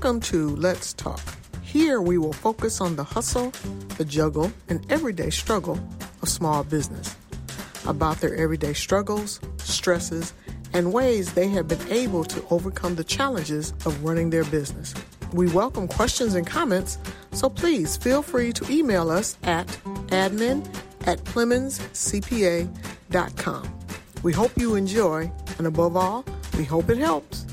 Welcome to Let's Talk. Here we will focus on the hustle, the juggle, and everyday struggle of small business, about their everyday struggles, stresses, and ways they have been able to overcome the challenges of running their business. We welcome questions and comments, so please feel free to email us at admin at PlemonsCPA.com. We hope you enjoy, and above all, we hope it helps.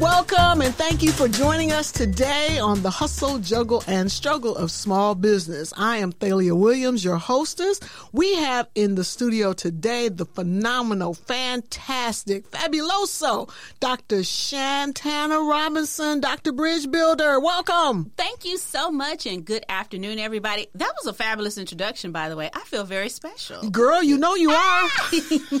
Welcome and thank you for joining us today on the hustle, juggle, and struggle of small business. I am Thalia Williams, your hostess. We have in the studio today the phenomenal, fantastic, fabuloso Dr. Shantana Robinson, Dr. Bridge Builder. Welcome. Thank you so much and good afternoon, everybody. That was a fabulous introduction, by the way. I feel very special. Girl, you know you are. Ah!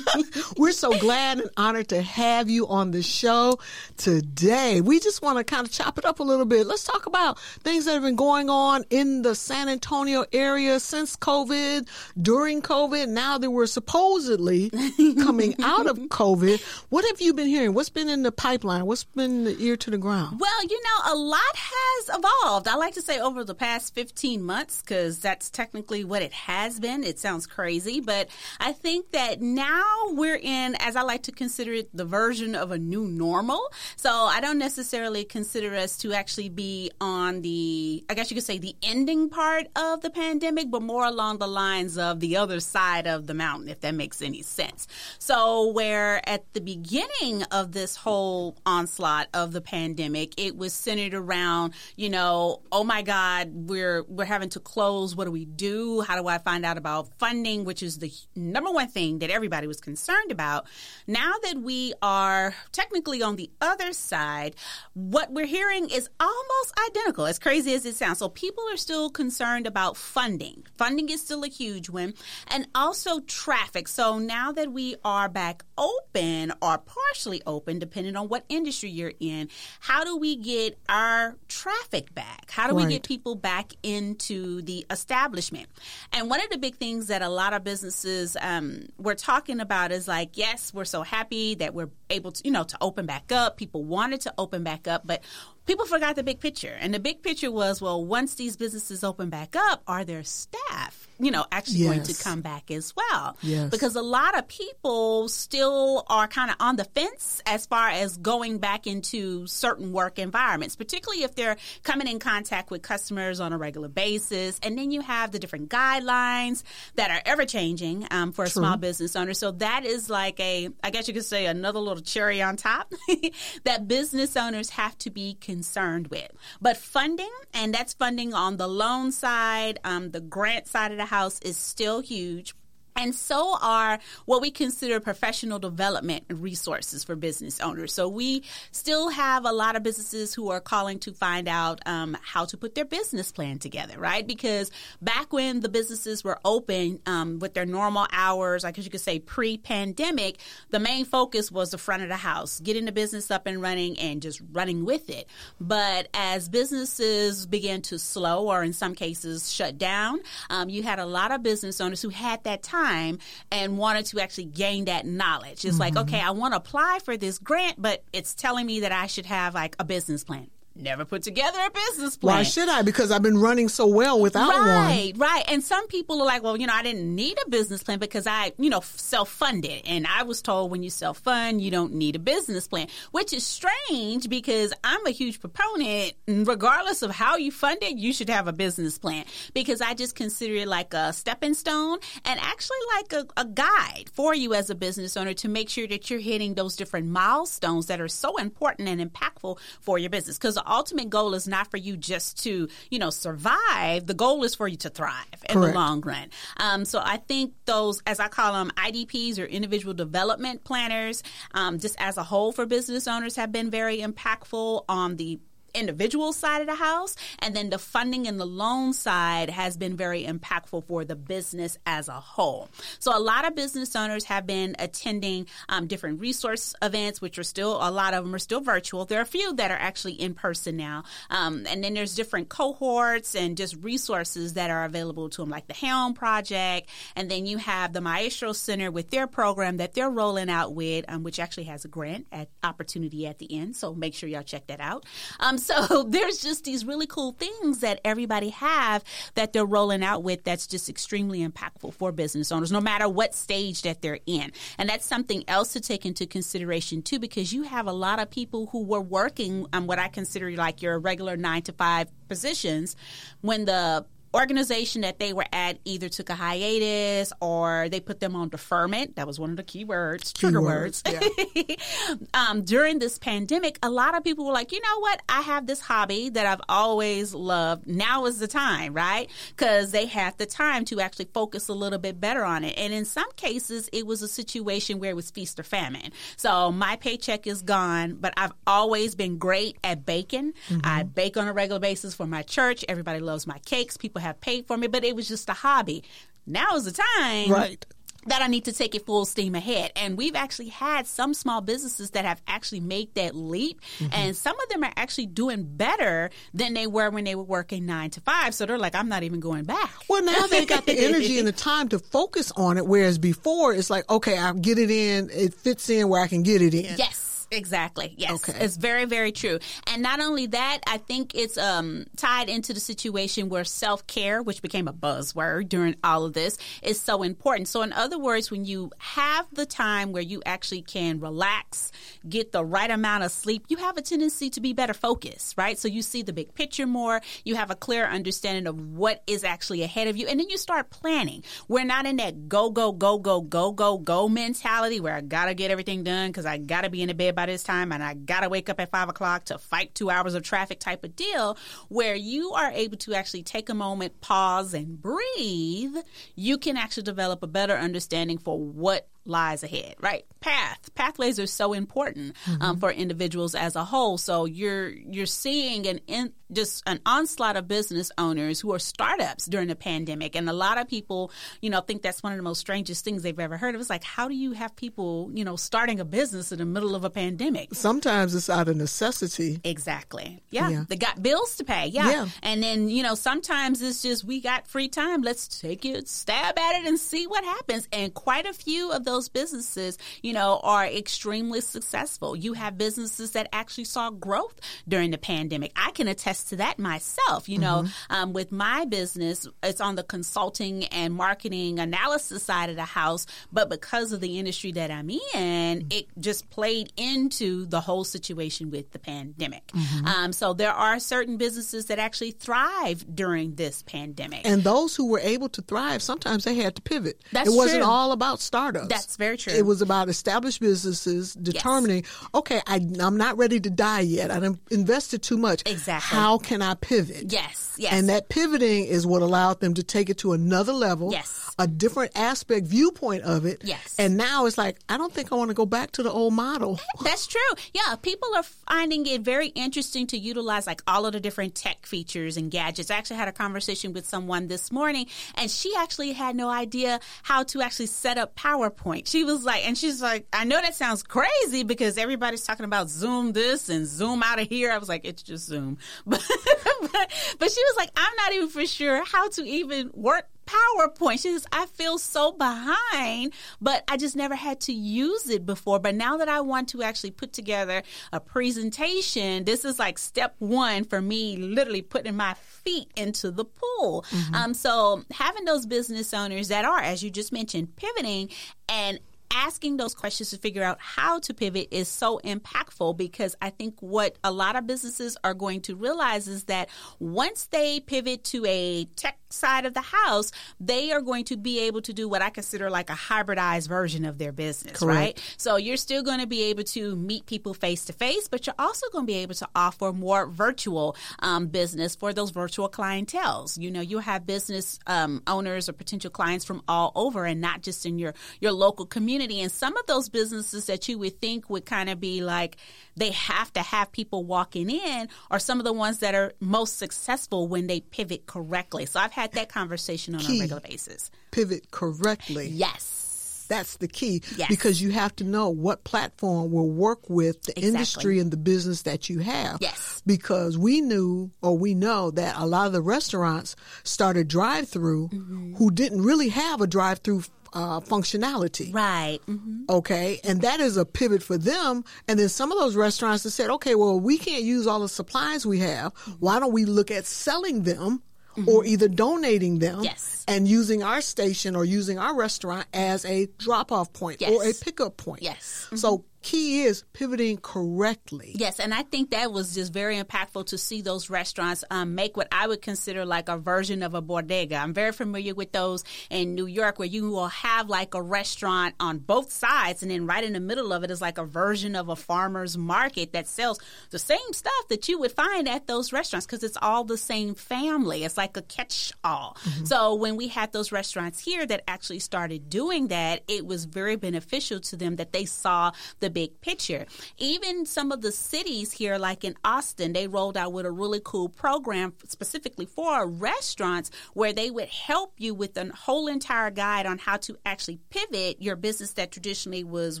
We're so glad and honored to have you on the show today today. We just want to kind of chop it up a little bit. Let's talk about things that have been going on in the San Antonio area since COVID, during COVID, now that we're supposedly coming out of COVID. What have you been hearing? What's been in the pipeline? What's been the ear to the ground? Well, you know, a lot has evolved. I like to say over the past 15 months because that's technically what it has been. It sounds crazy, but I think that now we're in, as I like to consider it, the version of a new normal. So I don't necessarily consider us to actually be on the, I guess you could say, the ending part of the pandemic, but more along the lines of the other side of the mountain, if that makes any sense. So, where at the beginning of this whole onslaught of the pandemic, it was centered around, you know, oh my God, we're we're having to close. What do we do? How do I find out about funding? Which is the number one thing that everybody was concerned about. Now that we are technically on the other side side, what we're hearing is almost identical, as crazy as it sounds. So people are still concerned about funding. Funding is still a huge one, and also traffic. So now that we are back open or partially open, depending on what industry you're in, how do we get our traffic back? How do right. we get people back into the establishment? And one of the big things that a lot of businesses um, we're talking about is like, yes, we're so happy that we're able to, you know, to open back up. People wanted to open back up, but people forgot the big picture. And the big picture was, well, once these businesses open back up, are there staff, you know, actually yes. going to come back as well? Yes. Because a lot of people still are kind of on the fence as far as going back into certain work environments, particularly if they're coming in contact with customers on a regular basis. And then you have the different guidelines that are ever changing um, for a True. small business owner. So that is like a, I guess you could say, another little cherry on top that business owners have to be concerned with. But funding, and that's funding on the loan side, um, the grant side of the house is still huge. And so are what we consider professional development resources for business owners. So we still have a lot of businesses who are calling to find out um, how to put their business plan together, right? Because back when the businesses were open um, with their normal hours, I guess you could say pre-pandemic, the main focus was the front of the house, getting the business up and running and just running with it. But as businesses began to slow or in some cases shut down, um, you had a lot of business owners who had that time time and wanted to actually gain that knowledge. It's mm-hmm. like, okay, I want to apply for this grant, but it's telling me that I should have like a business plan never put together a business plan. Why should I? Because I've been running so well without right, one. Right, right. And some people are like, well, you know, I didn't need a business plan because I, you know, self funded. And I was told when you self fund, you don't need a business plan, which is strange because I'm a huge proponent. Regardless of how you fund it, you should have a business plan because I just consider it like a stepping stone and actually like a, a guide for you as a business owner to make sure that you're hitting those different milestones that are so important and impactful for your business. Because ultimate goal is not for you just to, you know, survive. The goal is for you to thrive in Correct. the long run. Um, so I think those, as I call them, IDPs or individual development planners, um, just as a whole for business owners have been very impactful on the individual side of the house and then the funding and the loan side has been very impactful for the business as a whole. So a lot of business owners have been attending um, different resource events which are still a lot of them are still virtual. There are a few that are actually in person now. Um, and then there's different cohorts and just resources that are available to them like the helm project. And then you have the maestro center with their program that they're rolling out with um, which actually has a grant at opportunity at the end. So make sure y'all check that out. Um, so there's just these really cool things that everybody have that they're rolling out with that's just extremely impactful for business owners, no matter what stage that they're in. And that's something else to take into consideration too, because you have a lot of people who were working on what I consider like your regular nine to five positions when the organization that they were at either took a hiatus or they put them on deferment. That was one of the key words, trigger words. Yeah. um, during this pandemic, a lot of people were like, you know what? I have this hobby that I've always loved. Now is the time, right? Because they had the time to actually focus a little bit better on it. And in some cases, it was a situation where it was feast or famine. So my paycheck is gone, but I've always been great at baking. Mm-hmm. I bake on a regular basis for my church. Everybody loves my cakes. People have paid for me, but it was just a hobby. Now is the time. Right that I need to take it full steam ahead. And we've actually had some small businesses that have actually made that leap. Mm-hmm. And some of them are actually doing better than they were when they were working nine to five. So they're like, I'm not even going back. Well, now they've got the energy and the time to focus on it. Whereas before it's like, okay, I'll get it in. It fits in where I can get it in. Yes. Exactly. Yes. Okay. It's very, very true. And not only that, I think it's um, tied into the situation where self care, which became a buzzword during all of this, is so important. So, in other words, when you have the time where you actually can relax, get the right amount of sleep, you have a tendency to be better focused, right? So, you see the big picture more, you have a clear understanding of what is actually ahead of you, and then you start planning. We're not in that go, go, go, go, go, go, go mentality where I got to get everything done because I got to be in the bed by this time and I got to wake up at five o'clock to fight two hours of traffic type of deal, where you are able to actually take a moment, pause, and breathe, you can actually develop a better understanding for what lies ahead, right? Path pathways are so important um, mm-hmm. um, for individuals as a whole. So you're you're seeing an in, just an onslaught of business owners who are startups during the pandemic, and a lot of people, you know, think that's one of the most strangest things they've ever heard of. It's like, how do you have people, you know, starting a business in the middle of a pandemic? Sometimes it's out of necessity. Exactly. Yeah, yeah. they got bills to pay. Yeah. yeah, and then you know, sometimes it's just we got free time. Let's take it, stab at it, and see what happens. And quite a few of those businesses, you know, are extremely successful. You have businesses that actually saw growth during the pandemic. I can attest to that myself. You know, mm-hmm. um, with my business, it's on the consulting and marketing analysis side of the house, but because of the industry that I'm in, it just played into the whole situation with the pandemic. Mm-hmm. Um, so there are certain businesses that actually thrive during this pandemic. And those who were able to thrive, sometimes they had to pivot. That's it wasn't true. all about startups. That's very true. It was about established businesses determining, yes. okay, I, am not ready to die yet. I've invested too much. Exactly. How can I pivot? Yes, yes. And that pivoting is what allowed them to take it to another level. Yes. A different aspect, viewpoint of it. Yes. And now it's like, I don't think I want to go back to the old model. That's true. Yeah, people are finding it very interesting to utilize like all of the different tech features and gadgets. I actually had a conversation with someone this morning and she actually had no idea how to actually set up PowerPoint. She was like, and she's like, I know that sounds crazy because everybody's talking about Zoom this and Zoom out of here. I was like, it's just Zoom. But, but, but she was like, I'm not even for sure how to even work PowerPoint. She says, I feel so behind, but I just never had to use it before. But now that I want to actually put together a presentation, this is like step one for me, literally putting my feet into the pool. Mm-hmm. Um, so having those business owners that are, as you just mentioned, pivoting and asking those questions to figure out how to pivot is so impactful because I think what a lot of businesses are going to realize is that once they pivot to a tech side of the house, they are going to be able to do what I consider like a hybridized version of their business, Correct. right? So you're still going to be able to meet people face to face, but you're also going to be able to offer more virtual um, business for those virtual clientels. You know, you have business um, owners or potential clients from all over, and not just in your your local community. And some of those businesses that you would think would kind of be like they have to have people walking in are some of the ones that are most successful when they pivot correctly. So I've had that conversation on Key. a regular basis. Pivot correctly. Yes. That's the key Yes. because you have to know what platform will work with the Exactly. industry and the business that you have. Yes. Because we knew or we know that a lot of the restaurants started drive through Mm-hmm. who didn't really have a drive through uh, functionality. Right. hmm Okay. And that is a pivot for them. And then some of those restaurants that said, okay, well, we can't use all the supplies we have. Why don't we look at selling them or either donating them Mm-hmm. Yes. and using our station or using our restaurant as a drop off point or a pickup point? Yes. So key is pivoting correctly. Yes, and I think that was just very impactful to see those restaurants um, make what I would consider like a version of a bodega. I'm very familiar with those in New York where you will have like a restaurant on both sides, and then right in the middle of it is like a version of a farmer's market that sells the same stuff that you would find at those restaurants because it's all the same family. It's like a catch all. So when we had those restaurants here that actually started doing that, it was very beneficial to them that they saw the big picture. Even some of the cities here, like in Austin, they rolled out with a really cool program specifically for restaurants where they would help you with a whole entire guide on how to actually pivot your business that traditionally was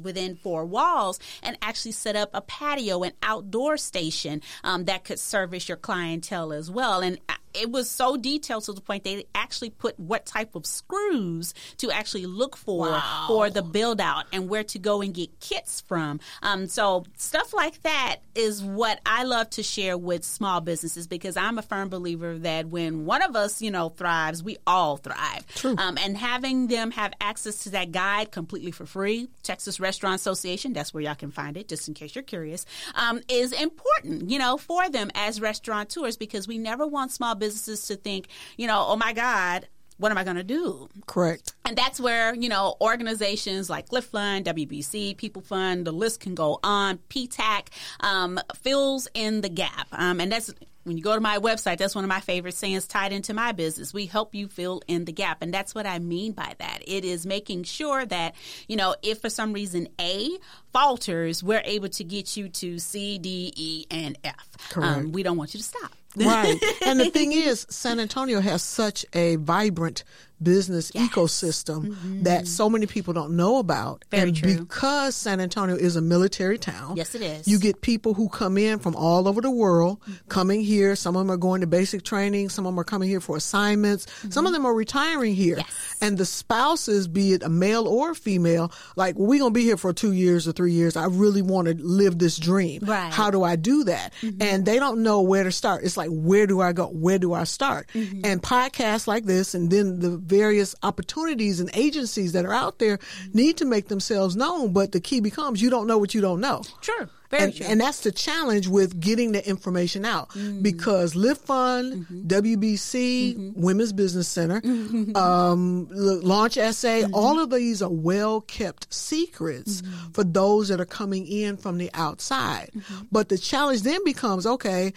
within four walls and actually set up a patio and outdoor station um, that could service your clientele as well. And I- it was so detailed to the point they actually put what type of screws to actually look for for the build out and where to go and get kits from. Um, so stuff like that is what I love to share with small businesses because I'm a firm believer that when one of us, you know, thrives, we all thrive. True. Um, and having them have access to that guide completely for free, Texas Restaurant Association, that's where y'all can find it, just in case you're curious, um, is important, you know, for them as restaurateurs because we never want small businesses to think, you know, oh my God, what am I going to do? Correct. And that's where, you know, organizations like Lift Fund, WBC, People Fund, the list can go on. PTAC um, fills in the gap. Um, and that's when you go to my website, that's one of my favorite sayings tied into my business. We help you fill in the gap. And that's what I mean by that. It is making sure that, you know, if for some reason A falters, we're able to get you to C, D, E, and F. Correct. Um, we don't want you to stop. Right. and the thing is, San Antonio has such a vibrant business ecosystem mm-hmm. that so many people don't know about. Very and true. because San Antonio is a military town, Yes, it is. You get people who come in from all over the world mm-hmm. coming here. Some of them are going to basic training. Some of them are coming here for assignments. Mm-hmm. Some of them are retiring here. Yes. And the spouses, be it a male or a female, like, well, we're going to be here for two years or three years. I really want to live this dream. Right. How do I do that? And they don't know where to start. It's like, where do I go? Where do I start? And podcasts like this and then the various opportunities and agencies that are out there need to make themselves known. But the key becomes you don't know what you don't know. True. Very And, true. and that's the challenge with getting the information out mm. because Lift Fund, mm-hmm. WBC, mm-hmm. Women's Business Center, mm-hmm. um, Launch SA, all of these are well kept secrets for those that are coming in from the outside. But the challenge then becomes okay,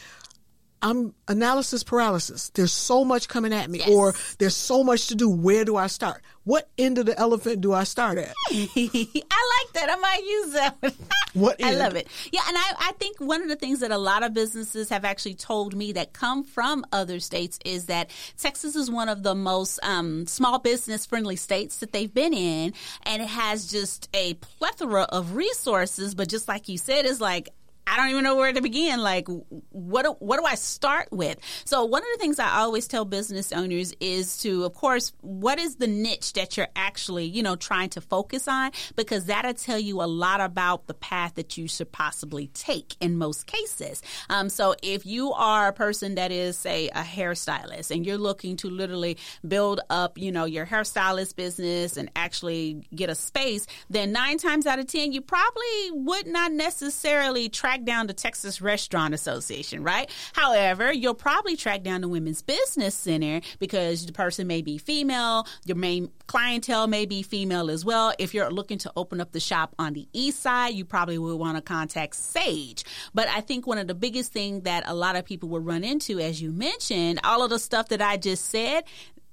I'm analysis paralysis. There's so much coming at me, Yes. or there's so much to do. Where do I start? What end of the elephant do I start at? I like that. I might use that. What I love it. Yeah, and I, I think one of the things that a lot of businesses have actually told me that come from other states is that Texas is one of the most um, small business friendly states that they've been in, and it has just a plethora of resources. But just like you said, it's like I don't even know where to begin. Like, what do, what do I start with? So, one of the things I always tell business owners is to, of course, what is the niche that you're actually, you know, trying to focus on? Because that'll tell you a lot about the path that you should possibly take in most cases. Um, so, if you are a person that is, say, a hairstylist and you're looking to literally build up, you know, your hairstylist business and actually get a space, then nine times out of ten, you probably would not necessarily track track down the Texas Restaurant Association, right? However, you'll probably track down the Women's Business Center because the person may be female, your main clientele may be female as well. If you're looking to open up the shop on the east side, you probably will want to contact Sage. But I think one of the biggest things that a lot of people will run into, as you mentioned, all of the stuff that I just said,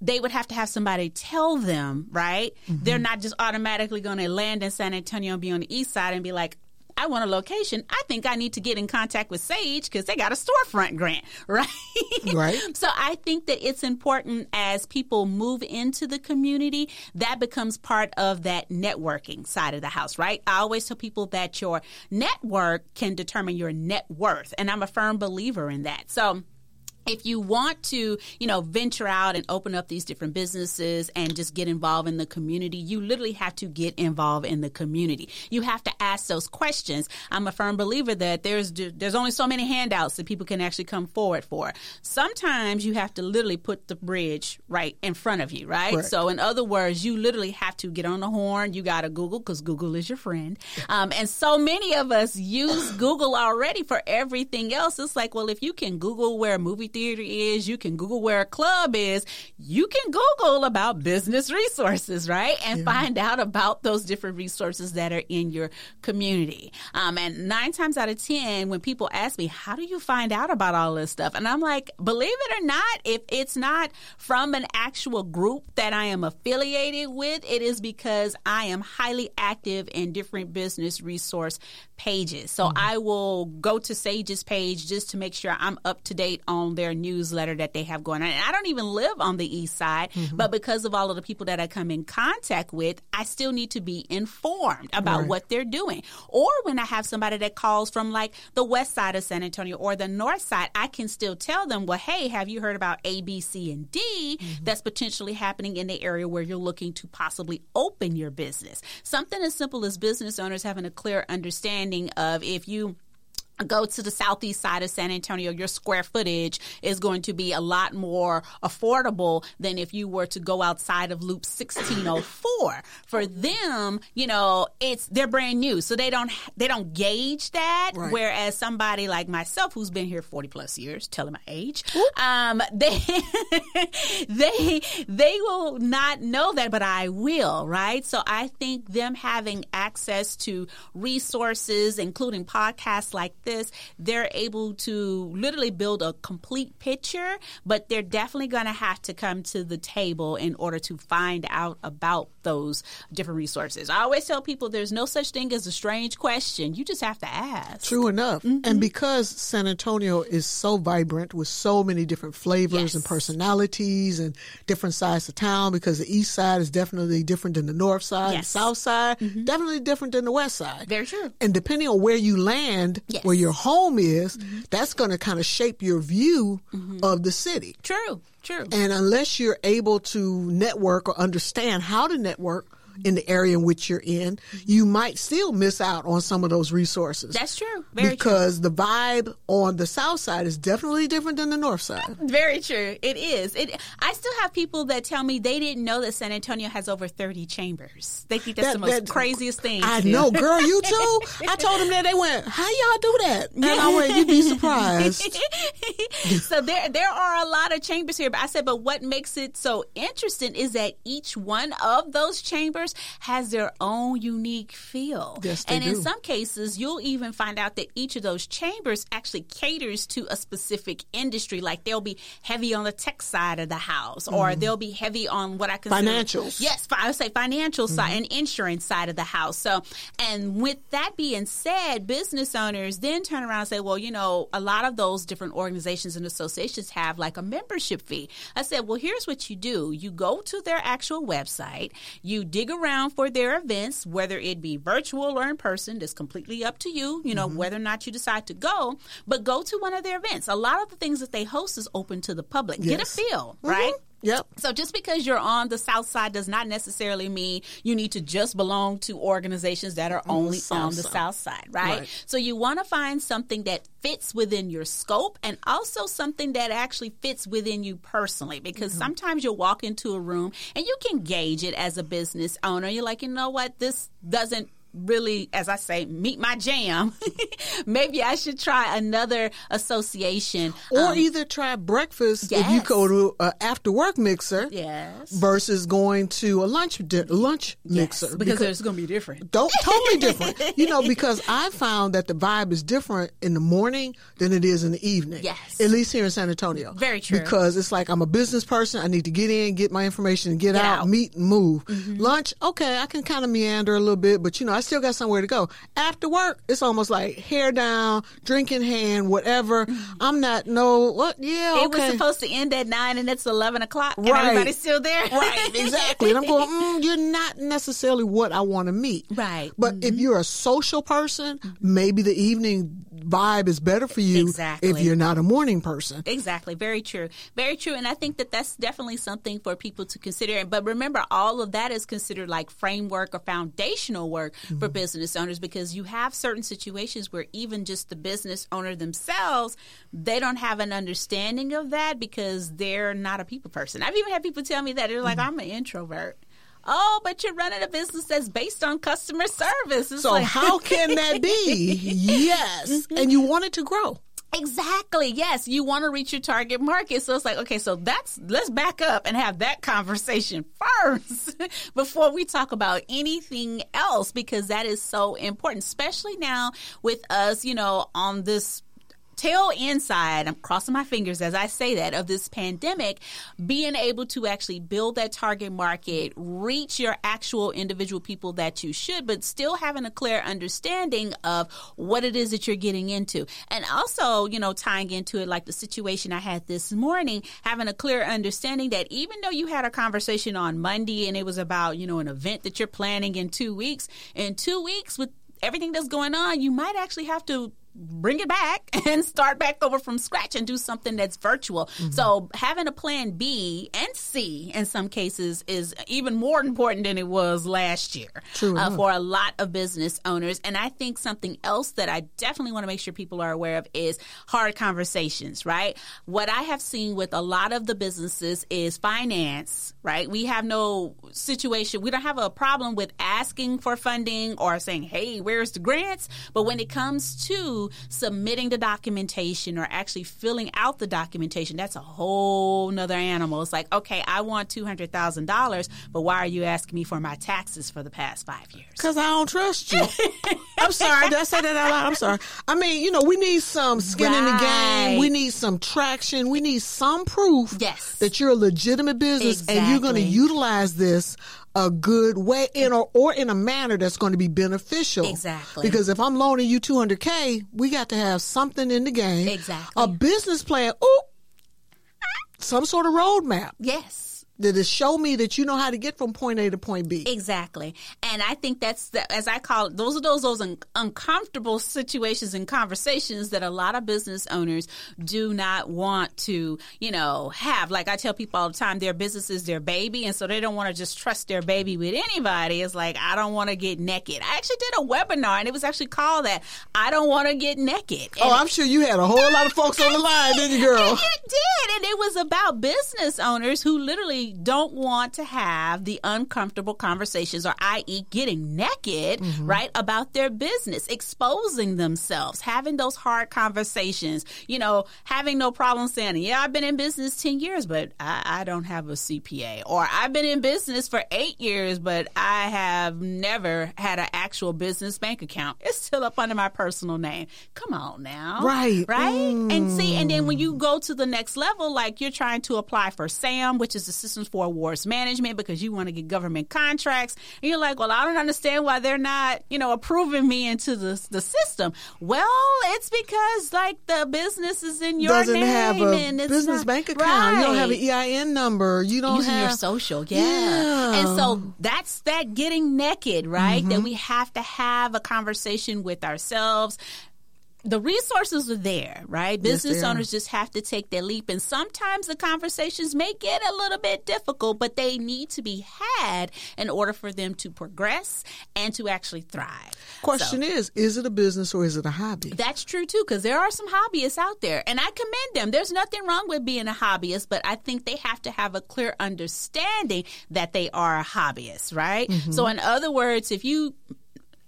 they would have to have somebody tell them, right? Mm-hmm. They're not just automatically going to land in San Antonio and be on the east side and be like, I want a location. I think I need to get in contact with Sage because they got a storefront grant, right? Right. so I think that it's important as people move into the community, that becomes part of that networking side of the house, right? I always tell people that your network can determine your net worth. And I'm a firm believer in that. So, if you want to, you know, venture out and open up these different businesses and just get involved in the community, you literally have to get involved in the community. You have to ask those questions. I'm a firm believer that there's there's only so many handouts that people can actually come forward for. Sometimes you have to literally put the bridge right in front of you, right? Correct. So in other words, you literally have to get on the horn. You got to Google because Google is your friend. Um, and so many of us use Google already for everything else. It's like, well, if you can Google where a movie theater is, you can Google where a club is, you can Google about business resources, right? And yeah. find out about those different resources that are in your community. Um, and nine times out of 10, when people ask me, how do you find out about all this stuff? And I'm like, believe it or not, if it's not from an actual group that I am affiliated with, it is because I am highly active in different business resource pages. So mm-hmm. I will go to Sage's page just to make sure I'm up to date on their newsletter that they have going on. And I don't even live on the east side, mm-hmm. but because of all of the people that I come in contact with, I still need to be informed about right. what they're doing. Or when I have somebody that calls from like the west side of San Antonio or the north side, I can still tell them, well, hey, have you heard about A, B, C, and D mm-hmm. that's potentially happening in the area where you're looking to possibly open your business? Something as simple as business owners having a clear understanding understanding of if you go to the southeast side of San Antonio, your square footage is going to be a lot more affordable than if you were to go outside of Loop 1604. For them, you know, it's they're brand new, so they don't they don't gauge that. Right. Whereas somebody like myself, who's been here 40 plus years, telling my age, um, they they they will not know that, but I will, right? So I think them having access to resources, including podcasts like this this, they're able to literally build a complete picture, but they're definitely going to have to come to the table in order to find out about those different resources. I always tell people there's no such thing as a strange question. You just have to ask. True enough. Mm-hmm. And because San Antonio is so vibrant with so many different flavors yes. and personalities and different sides of town, because the east side is definitely different than the north side, yes. the south side, mm-hmm. definitely different than the west side. Very true. And depending on where you land, yes. where your home is, mm-hmm. that's going to kind of shape your view mm-hmm. of the city. True, true. And unless you're able to network or understand how to network, in the area in which you're in, mm-hmm. you might still miss out on some of those resources. That's true. Very because true. the vibe on the south side is definitely different than the north side. Very true. It is. It. I still have people that tell me they didn't know that San Antonio has over 30 chambers. They think that's that, the most that, craziest thing. I know, girl. You too. I told them that they went, "How y'all do that?" And I went, "You'd be surprised." so there, there are a lot of chambers here. But I said, but what makes it so interesting is that each one of those chambers has their own unique feel. Yes, and do. in some cases, you'll even find out that each of those chambers actually caters to a specific industry. Like they'll be heavy on the tech side of the house, or mm-hmm. they'll be heavy on what I consider financials. Yes, I would say financial mm-hmm. side and insurance side of the house. So, and with that being said, business owners then turn around and say, well, you know, a lot of those different organizations and associations have like a membership fee. I said, well, here's what you do: you go to their actual website, you dig around for their events, whether it be virtual or in person. That's completely up to you, you know, mm-hmm. whether or not you decide to go, but go to one of their events. A lot of the things that they host is open to the public. Yes. Get a feel, mm-hmm. right? Yep. So just because you're on the south side does not necessarily mean you need to just belong to organizations that are only on the, on the south side, right? right? So you want to find something that fits within your scope and also something that actually fits within you personally because mm-hmm. sometimes you'll walk into a room and you can gauge it as a business owner. You're like, "You know what? This doesn't really, as I say, meet my jam, maybe I should try another association. Or Um, either try breakfast if you go to an after work mixer yes. versus going to a lunch di- lunch Yes, mixer. because, it's going to be different. don't totally different. You know, because I found that the vibe is different in the morning than it is in the evening. Yes. At least here in San Antonio. Very true. Because it's like I'm a business person. I need to get in, get my information, get, Get out, out. meet and move. Lunch, okay, I can kind of meander a little bit, but you know, I still got somewhere to go. After work, it's almost like hair down, drink in hand, whatever. I'm not no what yeah, It was supposed to end at nine, and it's eleven o'clock, and Right. everybody's still there. Right, exactly. And I'm going, mm, you're not necessarily what I want to meet. Right. But if you're a social person, maybe the evening vibe is better for you Exactly. if you're not a morning person. Exactly. Very true. Very true. And I think that that's definitely something for people to consider. But remember, all of that is considered like framework or foundational work for business owners because you have certain situations where even just the business owner themselves, they don't have an understanding of that because they're not a people person. I've even had people tell me that they're like, I'm an introvert. Oh, but you're running a business that's based on customer service. It's So like- how can that be? yes. And you want it to grow. Exactly. Yes, you want to reach your target market. So it's like, okay, so that's let's back up and have that conversation first before we talk about anything else because that is so important, especially now with us, you know, on this tail end side, I'm crossing my fingers as I say that, of this pandemic, being able to actually build that target market, reach your actual individual people that you should, but still having a clear understanding of what it is that you're getting into. And also, you know, tying into it like the situation I had this morning, having a clear understanding that even though you had a conversation on Monday and it was about, you know, an event that you're planning in two weeks, in two weeks with everything that's going on, you might actually have to bring it back and start back over from scratch and do something that's virtual. Mm-hmm. So having a plan B and C in some cases is even more important than it was last year True uh, for a lot of business owners. And I think something else that I definitely want to make sure people are aware of is hard conversations, right? What I have seen with a lot of the businesses is finance, right? We have no situation, we don't have a problem with asking for funding or saying, hey, where's the grants? But when it comes to submitting the documentation or actually filling out the documentation, that's a whole nother animal. It's like, okay, I want $200,000, but why are you asking me for my taxes for the past five years? Because I don't trust you. I'm sorry. Did I say that out loud? I'm sorry. I mean, you know, we need some skin in the game. We need some traction. We need some proof Yes. that you're a legitimate business and you're going to utilize this a good way in or, or in a manner that's going to be beneficial. Exactly. Because if I'm loaning you 200K, we got to have something in the game. Exactly. A business plan. Ooh, some sort of roadmap Yes. That is show me that you know how to get from point A to point B. Exactly. And I think that's, the, as I call it, those are those, those un- uncomfortable situations and conversations that a lot of business owners do not want to, you know, have. Like I tell people all the time, their business is their baby. And so they don't want to just trust their baby with anybody. It's like, I don't want to get naked. I actually did a webinar and it was actually called that. I don't want to get naked. Oh, and Oh, I'm sure you had a whole lot of folks on the line, didn't you, girl? You did. And it was about business owners who literally don't want to have the uncomfortable conversations, or i.e., getting naked, Mm-hmm. right, about their business, exposing themselves, having those hard conversations, you know, having no problem saying, yeah, I've been in business 10 years, but I, I don't have a CPA. Or I've been in business for eight years, but I have never had an actual business bank account. It's still up under my personal name. Come on now. Right. Right? And see, and then when Mm. you go to the next level, like you're trying to apply for SAM, which is the Systems for Awards Management, because you want to get government contracts, and you're like, well, I don't understand why they're not, you know, approving me into the the system. Well, it's because like the business is in your doesn't name have a and it's business not- bank account. You don't have an EIN number. You don't using have your social, yeah. Yeah. And so that's that getting naked, right? Mm-hmm. That we have to have a conversation with ourselves. The resources are there, right? Business owners just have to take their leap. And sometimes the conversations may get a little bit difficult, but they need to be had in order for them to progress and to actually thrive. Question is, is it a business or is it a hobby? That's true too, because there are some hobbyists out there, and I commend them. There's nothing wrong with being a hobbyist, but I think they have to have a clear understanding that they are a hobbyist, right? Mm-hmm. So, in other words, if you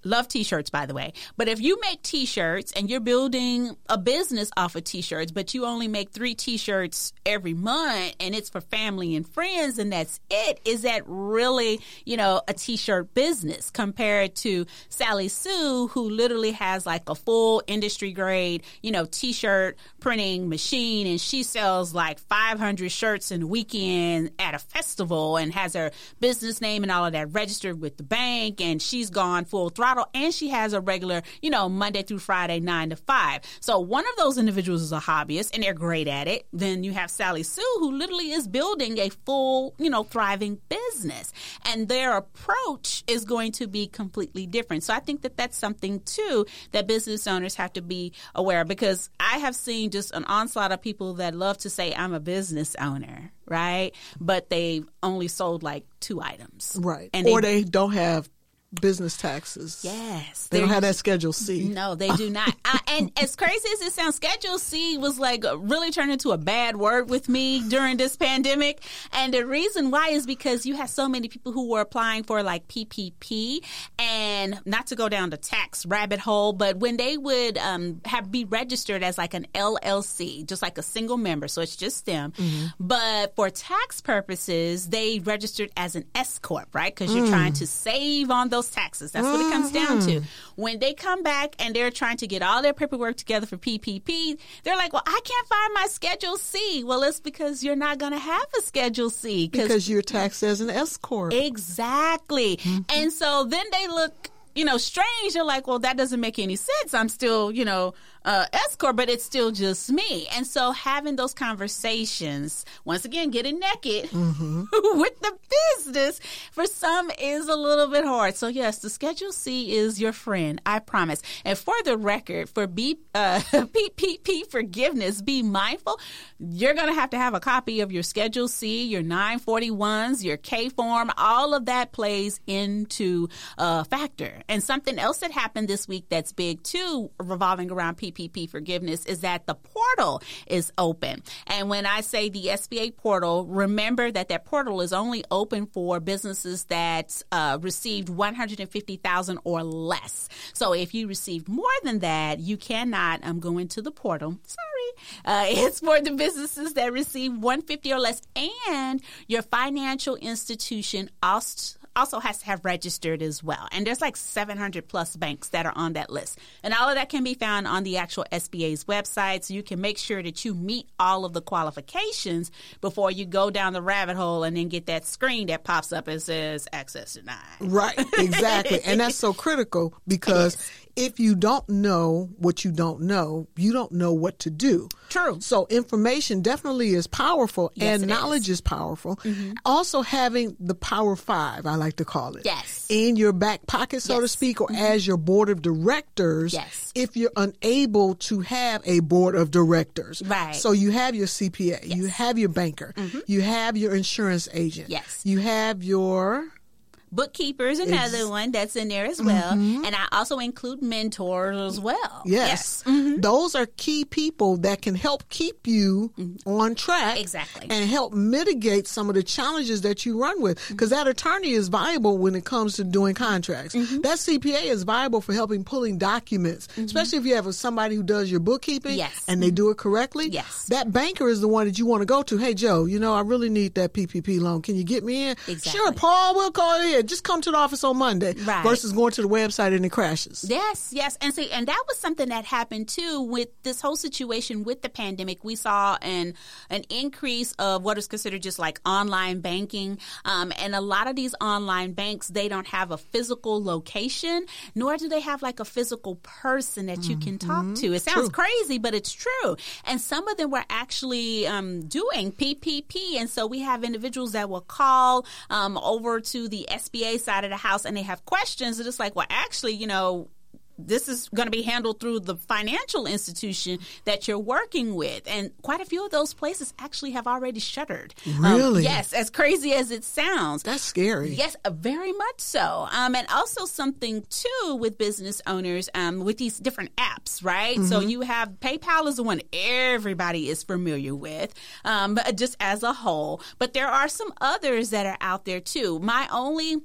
love t-shirts by the way. But if you make t-shirts and you're building a business off of t-shirts but you only make three t-shirts every month and it's for family and friends and that's it is that really you know a t-shirt business compared to sally sue who literally has like a full industry grade you know t-shirt printing machine and she sells like 500 shirts in a weekend at a festival and has her business name and all of that registered with the bank and she's gone full throttle and she has a regular, you know, Monday through Friday, nine to five. So one of those individuals is a hobbyist and they're great at it. Then you have Sally Sue, who literally is building a full, you know, thriving business. And their approach is going to be completely different. So I think that that's something too that business owners have to be aware of because I have seen just an onslaught of people that love to say, I'm a business owner right? But they've only sold like two items. Right. And or they, they don't have business taxes. Yes. They don't have that Schedule C. No, they do not. I, and as crazy as it sounds, Schedule C was like really turned into a bad word with me during this pandemic. And the reason why is because you have so many people who were applying for like PPP and not to go down the tax rabbit hole, but when they would um, have be registered as like an LLC, just like a single member. So it's just them. Mm-hmm. But for tax purposes, they registered as an S Corp, right? Because you're mm. trying to save on those taxes. That's mm-hmm. what it comes down to. Mm-hmm. When they come back and they're trying to get all their paperwork together for PPP, they're like, well, I can't find my Schedule C. Well, it's because you're not going to have a Schedule C. Because you're taxed as an S Corp. Exactly. Mm-hmm. And so then they look you know, strange. You're like, well, that doesn't make any sense. I'm still, you know, uh, S Corp, but it's still just me. And so having those conversations, once again, getting naked mm-hmm. with the business for some is a little bit hard. So yes, the Schedule C is your friend. I promise. And for the record, for B, uh, PPP forgiveness, be mindful. You're going to have to have a copy of your Schedule C, your 941s, your K form. All of that plays into a uh, factor. And something else that happened this week that's big too, revolving around PPP PPP forgiveness is that the portal is open. And when I say the SBA portal, remember that that portal is only open for businesses that uh, received 150,000 or less. So if you received more than that, you cannot um, go into the portal. Sorry. Uh, it's for the businesses that receive 150 or less and your financial institution also also has to have registered as well. And there's like 700 plus banks that are on that list. And all of that can be found on the actual SBA's website. So you can make sure that you meet all of the qualifications before you go down the rabbit hole and then get that screen that pops up and says access denied. Right, exactly. and that's so critical because if you don't know what you don't know, you don't know what to do. True. So information definitely is powerful yes, and knowledge is. is. powerful. Mm-hmm. Also having the power five, I like to call it. Yes. In your back pocket, so yes. to speak, or mm-hmm. as your board of directors. Yes. If you're unable to have a board of directors. Right. So you have your CPA, yes. you have your banker, mm-hmm. you have your insurance agent. Yes. You have your Bookkeeper is another it's, one that's in there as well. Mm-hmm. And I also include mentors as well. Yes. yes. Mm-hmm. Those are key people that can help keep you mm-hmm. on track. Exactly. And help mitigate some of the challenges that you run with. Because mm-hmm. that attorney is viable when it comes to doing contracts. Mm-hmm. That CPA is viable for helping pulling documents, mm-hmm. especially if you have somebody who does your bookkeeping yes. and they do it correctly. Yes. That banker is the one that you want to go to. Hey, Joe, you know, I really need that PPP loan. Can you get me in? Exactly. Sure, Paul, we'll call you in just come to the office on Monday right. versus going to the website and it crashes. Yes, yes. And see, and that was something that happened too with this whole situation with the pandemic. We saw an an increase of what is considered just like online banking. Um, and a lot of these online banks, they don't have a physical location, nor do they have like a physical person that you can talk mm-hmm. to. It sounds true. crazy, but it's true. And some of them were actually um, doing PPP. And so we have individuals that will call um, over to the SBA side of the house and they have questions, it's like, well, actually, you know, this is going to be handled through the financial institution that you're working with. And quite a few of those places actually have already shuttered. Um, really? Um, yes, as crazy as it sounds. That's scary. Yes, uh, very much so. Um, and also something too with business owners um, with these different apps, right? Mm-hmm. So you have PayPal is the one everybody is familiar with, um, just as a whole. But there are some others that are out there too. My only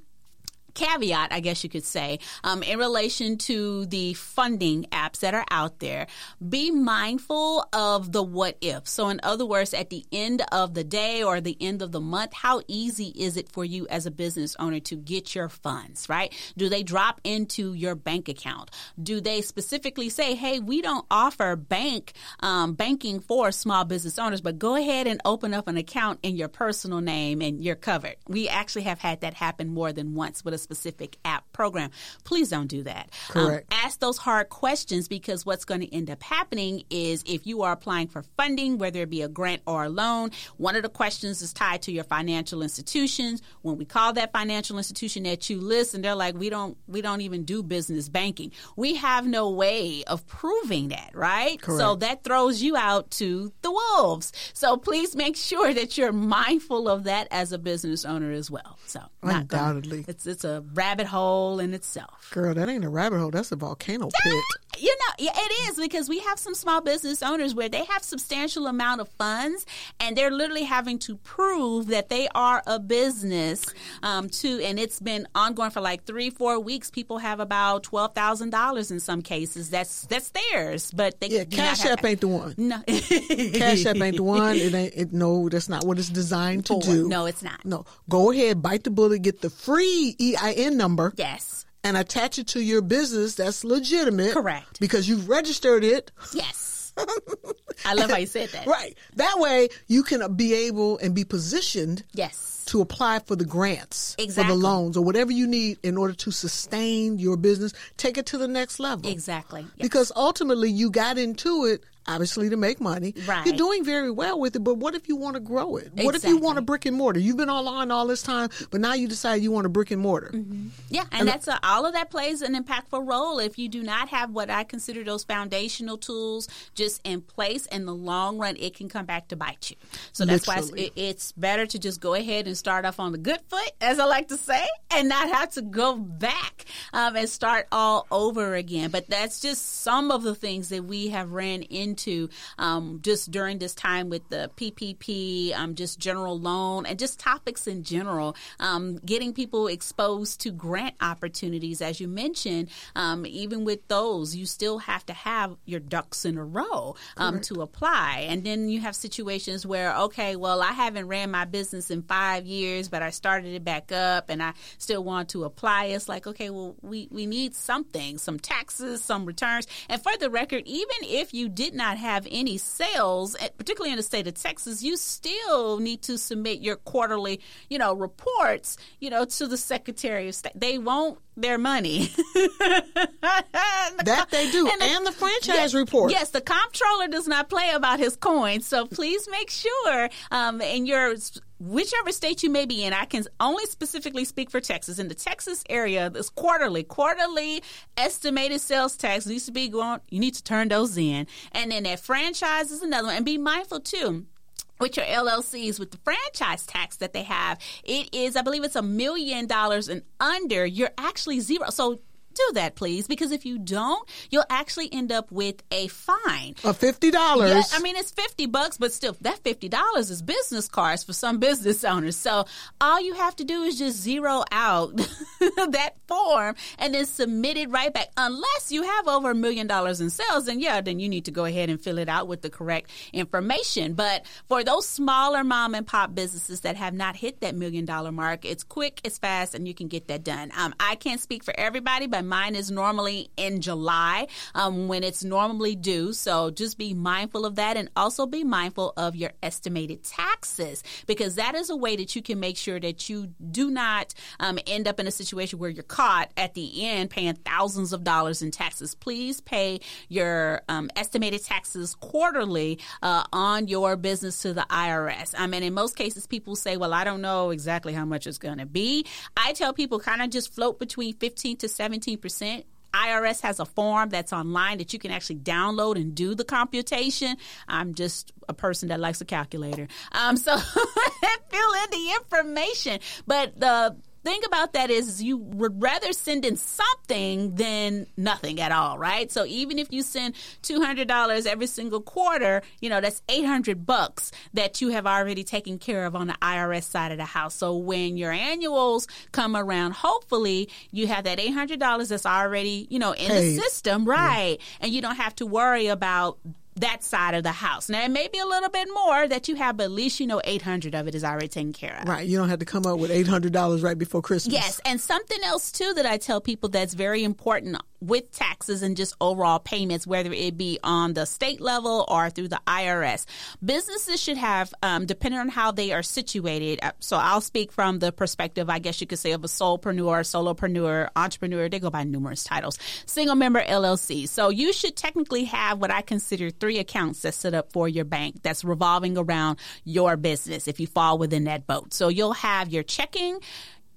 caveat, I guess you could say, um, in relation to the funding apps that are out there. Be mindful of the what if. So, in other words, at the end of the day or the end of the month, how easy is it for you as a business owner to get your funds, right? Do they drop into your bank account? Do they specifically say, hey, we don't offer bank um, banking for small business owners, but go ahead and open up an account in your personal name and you're covered. We actually have had that happen more than once with a specific app program. Please don't do that. Um, Correct. Um, ask those hard questions because what's going to end up happening is if you are applying for funding, whether it be a grant or a loan, one of the questions is tied to your financial institutions. When we call that financial institution that you list, and they're like, we don't, we don't even do business banking. We have no way of proving that, right? Correct. So that throws you out to the wolves. So please make sure that you're mindful of that as a business owner as well. So undoubtedly, it's it's a rabbit hole in itself. Girl, that ain't a rabbit hole. That's a volcano pit. You know, yeah, it is because we have some small business owners where they have substantial amount of funds and they're literally having to prove that they are a business um, too. And it's been ongoing for like three, four weeks. People have about twelve thousand dollars in some cases. That's that's theirs, but they yeah, Cash App ain't the one. No, Cash App ain't the one. It ain't. It, no, that's not what it's designed to For. do. No, it's not. No, go ahead, bite the bullet, get the free EIN number. Yes. And attach it to your business that's legitimate. Correct. Because you've registered it. Yes. I love how you said that. Right. That way you can be able and be positioned. Yes. To apply for the grants, exactly. for the loans, or whatever you need in order to sustain your business, take it to the next level. Exactly. Yes. Because ultimately you got into it obviously to make money. Right. You're doing very well with it, but what if you want to grow it? What if you want a brick and mortar? You've been online all this time, but now you decide you want a brick and mortar. Mm-hmm. Yeah, and, and that's a, all of that plays an impactful role. If you do not have what I consider those foundational tools just in place, in the long run, it can come back to bite you. So that's Literally. why it's, it, it's better to just go ahead and start off on the good foot, as I like to say, and not have to go back um, and start all over again. But that's just some of the things that we have ran into um, just during this time with the PPP, um, just general loan, and just topics in general. Um, getting people exposed to grant opportunities, as you mentioned, um, even with those, you still have to have your ducks in a row um, to apply. And then you have situations where, okay, well, I haven't ran my business in five years, but I started it back up and I still want to apply. It's like, okay, well, we, we need something, some taxes, some returns. And for the record, even if you did not have any sales, eh, particularly in the state of Texas, you still need to submit your quarterly, you know, reports, you know, to the Secretary of State. They won't their money. that they do. And, the, and the franchise yes, report. Yes, the comptroller does not play about his coins. So please make sure um, in your whichever state you may be in, I can only specifically speak for Texas. In the Texas area, this quarterly, quarterly estimated sales tax needs to be going. You need to turn those in, and then that franchise is another one. And be mindful too with your LLCs with the franchise tax that they have, it is, I believe it's a million dollars and under, you're actually zero. So do that, please, because if you don't, you'll actually end up with a fine of fifty dollars. Yeah, I mean it's fifty bucks, but still, that fifty dollars is business cards for some business owners. So all you have to do is just zero out that form and then submit it right back. Unless you have over a million dollars in sales, then yeah, then you need to go ahead and fill it out with the correct information. But for those smaller mom and pop businesses that have not hit that million dollar mark, it's quick, it's fast, and you can get that done. Um, I can't speak for everybody, but mine is normally in July um, when it's normally due. So just be mindful of that and also be mindful of your estimated taxes because that is a way that you can make sure that you do not um, end up in a situation where you're caught at the end paying thousands of dollars in taxes. Please pay your um, estimated taxes quarterly uh, on your business to the IRS. I mean, in most cases, people say, well, I don't know exactly how much it's going to be. I tell people kind of just float between 15 to 17 IRS has a form that's online that you can actually download and do the computation. I'm just a person that likes a calculator. Um, so fill in the information. But the think about that is you would rather send in something than nothing at all, right? So even if you send $200 every single quarter, you know, that's 800 bucks that you have already taken care of on the IRS side of the house. So when your annuals come around, hopefully you have that $800 that's already, you know, in Paid. the system, right? And you don't have to worry about that side of the house. Now, it may be a little bit more that you have, but at least you know 800 of it is already taken care of. Right. You don't have to come up with eight hundred dollars right before Christmas. Yes, and something else too that I tell people that's very important with taxes and just overall payments, whether it be on the state level or through the IRS. Businesses should have, um, depending on how they are situated. uh, So I'll speak from the perspective, I guess you could say, of a solopreneur, solopreneur, entrepreneur. They go by numerous titles. Single member LLC. So you should technically have what I consider three accounts that's set up for your bank that's revolving around your business if you fall within that boat. So you'll have your checking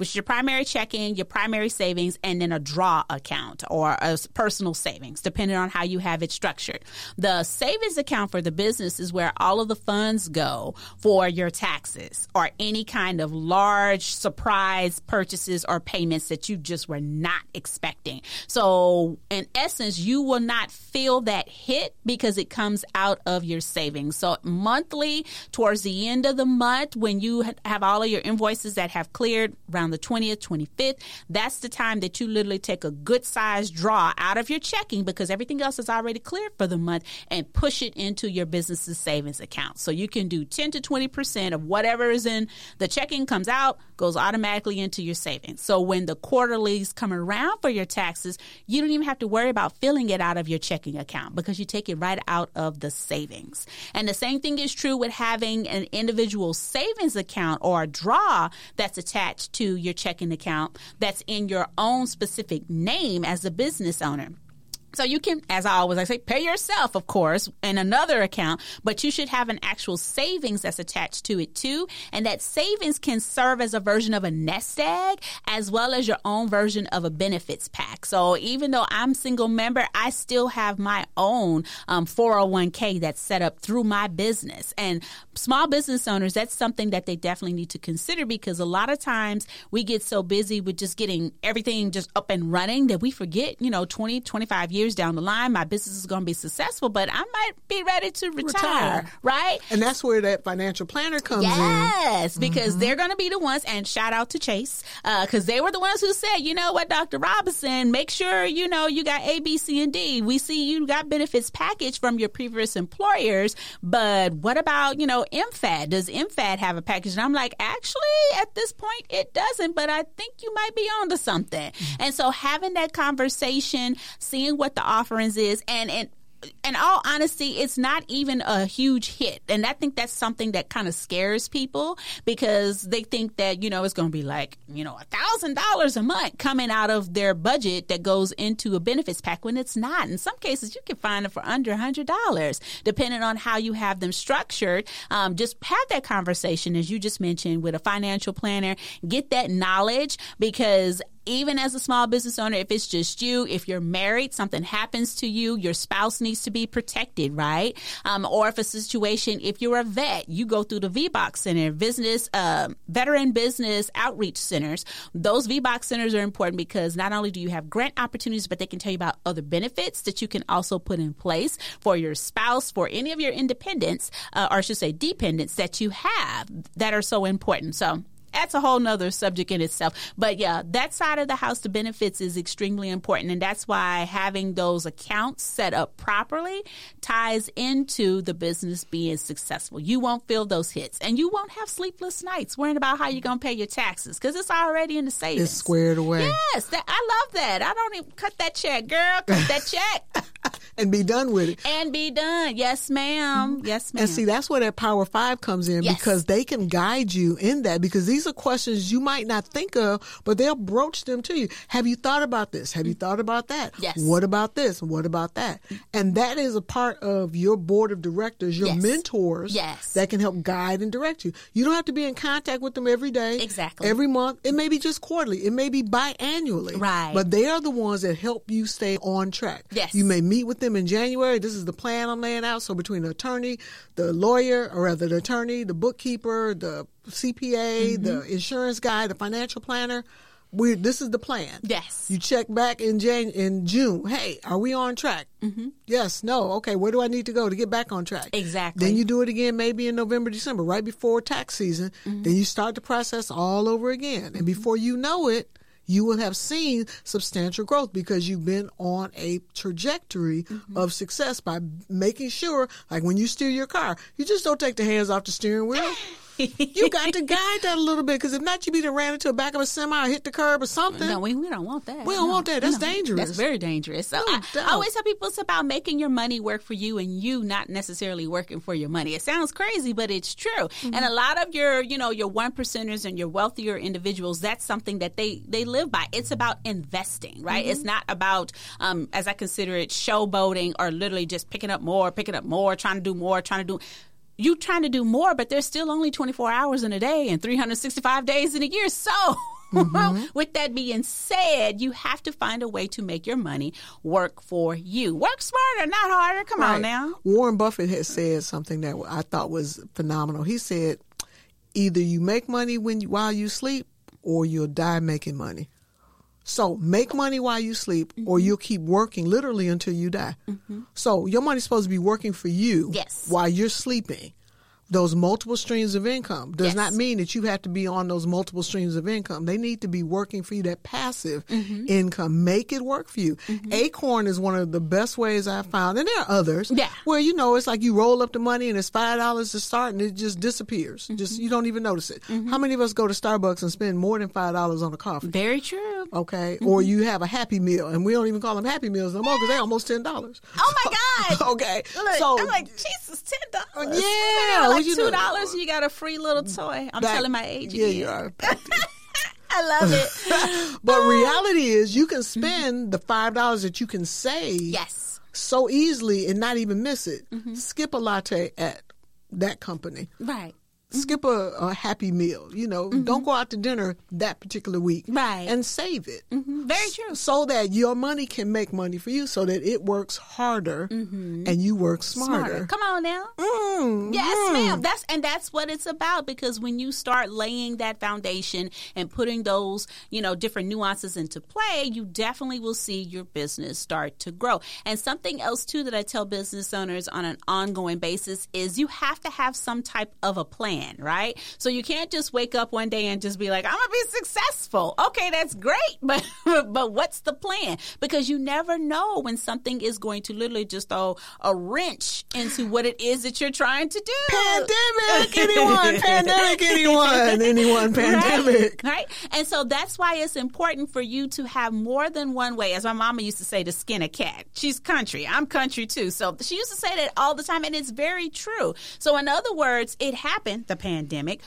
which is your primary checking, your primary savings, and then a draw account or a personal savings, depending on how you have it structured. The savings account for the business is where all of the funds go for your taxes or any kind of large surprise purchases or payments that you just were not expecting. So, in essence, you will not feel that hit because it comes out of your savings. So, monthly, towards the end of the month, when you have all of your invoices that have cleared around the 20th, 25th, that's the time that you literally take a good sized draw out of your checking because everything else is already cleared for the month and push it into your business's savings account. So you can do 10 to 20% of whatever is in the checking comes out, goes automatically into your savings. So when the quarterlies come around for your taxes, you don't even have to worry about filling it out of your checking account because you take it right out of the savings. And the same thing is true with having an individual savings account or a draw that's attached to your checking account that's in your own specific name as a business owner. So you can, as I always I say, pay yourself, of course, in another account, but you should have an actual savings that's attached to it too. And that savings can serve as a version of a nest egg as well as your own version of a benefits pack. So even though I'm single member, I still have my own um, 401k that's set up through my business. And small business owners, that's something that they definitely need to consider because a lot of times we get so busy with just getting everything just up and running that we forget, you know, 20, 25 years down the line, my business is going to be successful, but I might be ready to retire, Retire. right? And that's where that financial planner comes in. Yes, because Mm-hmm. they're going to be the ones, and shout out to Chase, because they were the ones who said, you know what, Dr. Robinson, make sure you know you got A, B, C, and D. We see you got benefits package from your previous employers, but what about you know MFAD? Does MFAD have a package? And I'm like, actually, at this point, it doesn't, but I think you might be onto something. And so having that conversation, seeing what the offerings is, and and in all honesty, it's not even a huge hit. And I think that's something that kind of scares people because they think that, you know, it's going to be like, you know, a thousand dollars a month coming out of their budget that goes into a benefits pack when it's not. In some cases, you can find it for under a hundred dollars, depending on how you have them structured. Um, just have that conversation, as you just mentioned, with a financial planner. Get that knowledge because even as a small business owner, if it's just you, if you're married, something happens to you, your spouse needs to be protected, right? Um, or if a situation, if you're a vet, you go through the VBOC Center, business, uh, veteran business outreach centers. Those VBOC centers are important because not only do you have grant opportunities, but they can tell you about other benefits that you can also put in place for your spouse, for any of your independents, uh, or I should say dependents that you have that are so important. So, that's a whole nother subject in itself. But yeah, that side of the house, the benefits is extremely important. And that's why having those accounts set up properly ties into the business being successful. You won't feel those hits and you won't have sleepless nights worrying about how you're going to pay your taxes because it's already in the savings. It's squared away. Yes, that, I love that. I don't even cut that check, girl. Cut that check And be done with it. and be done. Yes, ma'am. Mm-hmm. Yes, ma'am. And see, that's where that Power Five comes in Yes. because they can guide you in that because these are questions you might not think of, but they'll broach them to you. Have you thought about this? Have you thought about that? Yes. What about this? What about that? Mm-hmm. And that is a part of your board of directors, your Yes. mentors Yes. that can help guide and direct you. You don't have to be in contact with them every day. Exactly. Every month. It may be just quarterly. It may be biannually. Right. But they are the ones that help you stay on track. Yes. You may meet with them in January. This is the plan I'm laying out. So between the attorney, the lawyer, or rather the attorney, the bookkeeper, the CPA, Mm-hmm. the insurance guy, the financial planner, we this is the plan. Yes. You check back in Jan in June. Hey, are we on track? Mm-hmm. Yes. No. Okay. Where do I need to go to get back on track? Exactly. Then you do it again, maybe in November, December, right before tax season. Mm-hmm. Then you start the process all over again, and before you know it, you will have seen substantial growth because you've been on a trajectory Mm-hmm. of success by making sure, like when you steer your car, you just don't take the hands off the steering wheel. you got to guide that a little bit because if not, you be ran into the back of a semi or hit the curb or something. No, we, we don't want that. We don't No, want that. That's no. dangerous. That's very dangerous. So No I. I always tell people it's about making your money work for you and you not necessarily working for your money. It sounds crazy, but it's true. Mm-hmm. And a lot of your, you know, your one percenters and your wealthier individuals, that's something that they they live by. It's about investing, right? Mm-hmm. It's not about, um, as I consider it, showboating or literally just picking up more, picking up more, trying to do more, trying to do you trying to do more, but there's still only 24 hours in a day and 365 days in a year. So, Mm-hmm. with that being said, you have to find a way to make your money work for you. Work smarter, not harder. Come on now. Warren Buffett has said something that I thought was phenomenal. He said, "Either you make money when you, while you sleep, or you'll die making money." So make money while you sleep, or Mm-hmm. you'll keep working literally until you die. So your money's supposed to be working for you Yes. while you're sleeping. Those multiple streams of income does Yes. not mean that you have to be on those multiple streams of income. They need to be working for you. That passive Mm-hmm. income, make it work for you. Acorn is one of the best ways I've found, and there are others. Yeah. where you know it's like you roll up the money and it's five dollars to start, and it just disappears. Mm-hmm. Just you don't even notice it. How many of us go to Starbucks and spend more than five dollars on a coffee? Very true. Okay, Mm-hmm. or you have a Happy Meal, and we don't even call them Happy Meals no more because they're almost ten dollars. Oh my God. okay, Look, so I'm like, Jesus, ten dollars. Yeah, like you two dollars, you got a free little toy. I'm back- telling my age. Yeah, again. you are. I love it. but reality is, you can spend the five dollars that you can save. yes. so easily and not even miss it. Mm-hmm. Skip a latte at that company. Right. Skip a, a happy meal. You know, don't go out to dinner that particular week. Mm-hmm. Right. And save it. Mhm. Very true. So that your money can make money for you so that it works harder and you work smarter. Come on now. Mm, Yes, mm. ma'am. That's and that's what it's about because when you start laying that foundation and putting those, you know, different nuances into play, you definitely will see your business start to grow. And something else too that I tell business owners on an ongoing basis is you have to have some type of a plan, right? So you can't just wake up one day and just be like, "I'm going to be successful." Okay, that's great, but but what's the plan? Because you never know when something is going to literally just throw a wrench into what it is that you're trying to do. Pandemic, anyone? pandemic, anyone? Anyone? Pandemic. Right, right? And so that's why it's important for you to have more than one way. As my mama used to say, to skin a cat. She's country. I'm country too. So she used to say that all the time, and it's very true. So, in other words, it happened, the pandemic.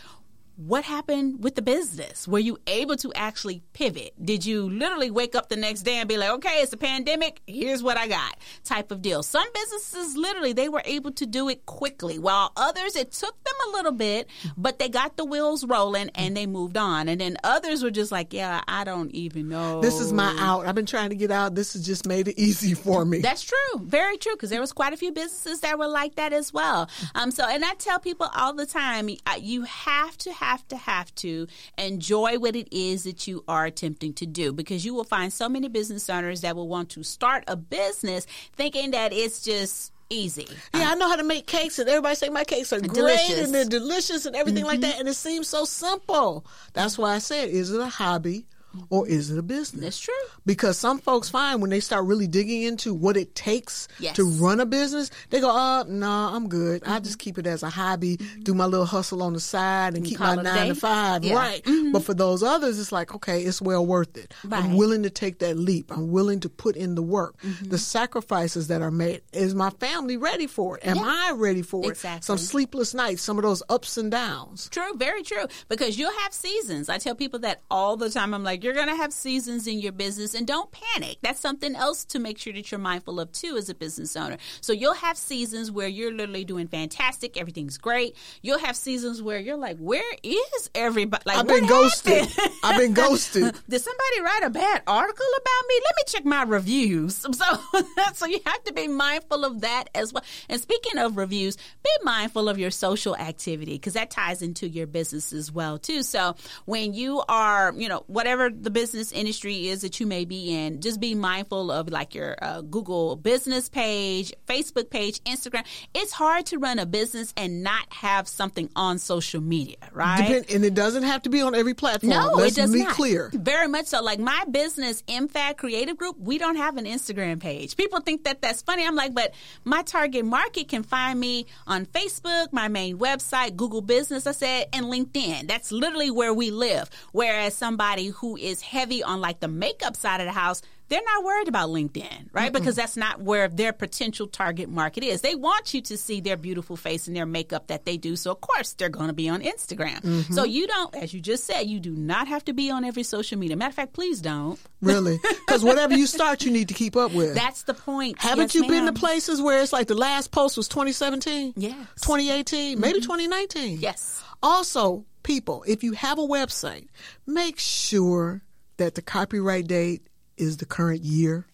What happened with the business? Were you able to actually pivot? Did you literally wake up the next day and be like, okay, it's a pandemic, here's what I got type of deal? Some businesses literally they were able to do it quickly, while others it took them a little bit, but they got the wheels rolling and they moved on. And then others were just like, yeah, I don't even know. This is my out. I've been trying to get out. This has just made it easy for me. That's true. Very true. Because there was quite a few businesses that were like that as well. Um, so, and I tell people all the time, uh, you have to, have to, have to enjoy what it is that you are attempting to do because you will find so many business owners that will want to start a business thinking that it's just easy. Yeah, I know how to make cakes, and everybody say my cakes are great Delicious. Mm-hmm. and they're delicious and everything like that. And it seems so simple. That's why I said, is it a hobby or is it a business? That's true. Because some folks find when they start really digging into what it takes Yes. to run a business, they go, "Uh, no, I'm good. I just keep it as a hobby, do my little hustle on the side, and keep my it nine to five, Yeah. right?" But for those others, it's like, okay, it's well worth it. I'm willing to take that leap. I'm willing to put in the work, Mm-hmm. the sacrifices that are made. Is my family ready for it? Am I ready for it? Exactly. Some sleepless nights, some of those ups and downs. True, very true. Because you'll have seasons. I tell people that all the time. I'm like, you're going to have seasons in your business and don't panic. That's something else to make sure that you're mindful of too as a business owner. So you'll have seasons where you're literally doing fantastic, everything's great. You'll have seasons where you're like, where is everybody? Like, I've been ghosted. I've been ghosted. Did somebody write a bad article about me? Let me check my reviews. So, so you have to be mindful of that as well. And speaking of reviews, be mindful of your social activity because that ties into your business as well too. So when you are, you know, whatever the business industry is that you may be in, just be mindful of like your uh, Google business page, Facebook page, Instagram. It's hard to run a business and not have something on social media, right? Depend, and it doesn't have to be on every platform. No, Let's it does be not. clear. Very much so. Like my business, MFAD Creative Group, we don't have an Instagram page. People think that that's funny. I'm like, but my target market can find me on Facebook, my main website, Google Business, I said, and LinkedIn. That's literally where we live. Whereas somebody who is heavy on like the makeup side of the house, they're not worried about LinkedIn, right? Mm-mm. Because that's not where their potential target market is. They want you to see their beautiful face and their makeup that they do. So, of course, they're going to be on Instagram. Mm-hmm. So, you don't, as you just said, you do not have to be on every social media. Matter of fact, please don't. Really? Because whatever you start, you need to keep up with. That's the point. Haven't yes, you ma'am. been to places where it's like the last post was 2017? Yes. 2018? Mm-hmm. Maybe 2019? Yes. Also, people, if you have a website, make sure that the copyright date is the current year,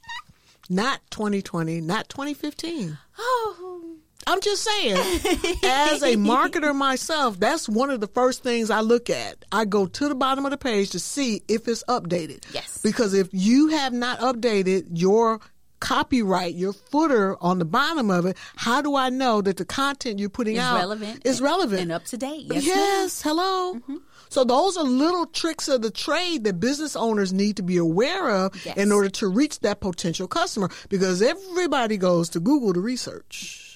not 2020, not 2015. Oh. I'm just saying, as a marketer myself, that's one of the first things I look at. I go to the bottom of the page to see if it's updated. Yes. Because if you have not updated your copyright, your footer on the bottom of it, how do I know that the content you're putting is out relevant is relevant and up to date? Yes. yes hello. Mm-hmm. So those are little tricks of the trade that business owners need to be aware of yes. in order to reach that potential customer because everybody goes to Google to research.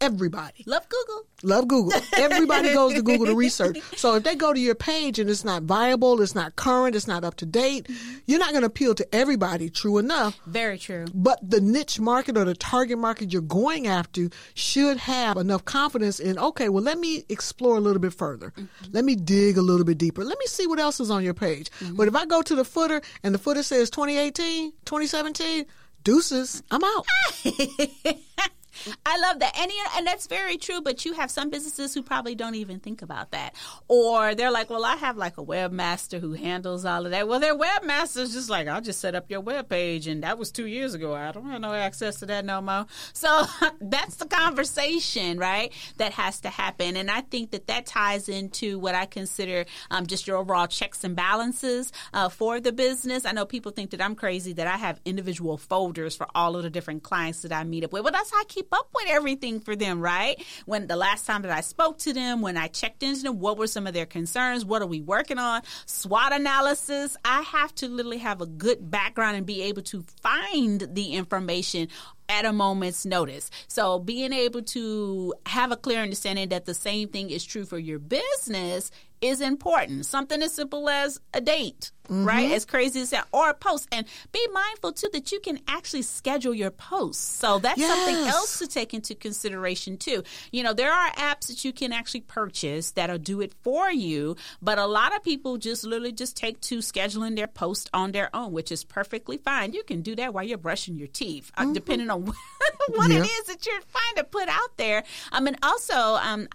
Everybody. Love Google. Love Google. Everybody goes to Google to research. So if they go to your page and it's not viable, it's not current, it's not up to date, mm-hmm. you're not going to appeal to everybody, true enough. Very true. But the niche market or the target market you're going after should have enough confidence in, okay, well, let me explore a little bit further. Mm-hmm. Let me dig a little bit deeper. Let me see what else is on your page. Mm-hmm. But if I go to the footer and the footer says 2018, 2017, deuces, I'm out. I love that. And, and that's very true, but you have some businesses who probably don't even think about that. Or they're like, well, I have like a webmaster who handles all of that. Well, their webmaster's just like, I'll just set up your web page. And that was two years ago. I don't have no access to that no more. So that's the conversation, right? That has to happen. And I think that that ties into what I consider um, just your overall checks and balances uh, for the business. I know people think that I'm crazy that I have individual folders for all of the different clients that I meet up with. Well, that's how I keep up with everything for them, right? When the last time that I spoke to them, when I checked into them, what were some of their concerns? What are we working on? SWOT analysis. I have to literally have a good background and be able to find the information at a moment's notice. So being able to have a clear understanding that the same thing is true for your business is important. Something as simple as a date, mm-hmm. right? As crazy as that, or a post. And be mindful too that you can actually schedule your posts. So that's yes. something else to take into consideration too. You know, there are apps that you can actually purchase that'll do it for you, but a lot of people just literally just take to scheduling their post on their own, which is perfectly fine. You can do that while you're brushing your teeth, uh, mm-hmm. uh, depending on what yeah. it is that you're trying to put out there. I mean, also, um,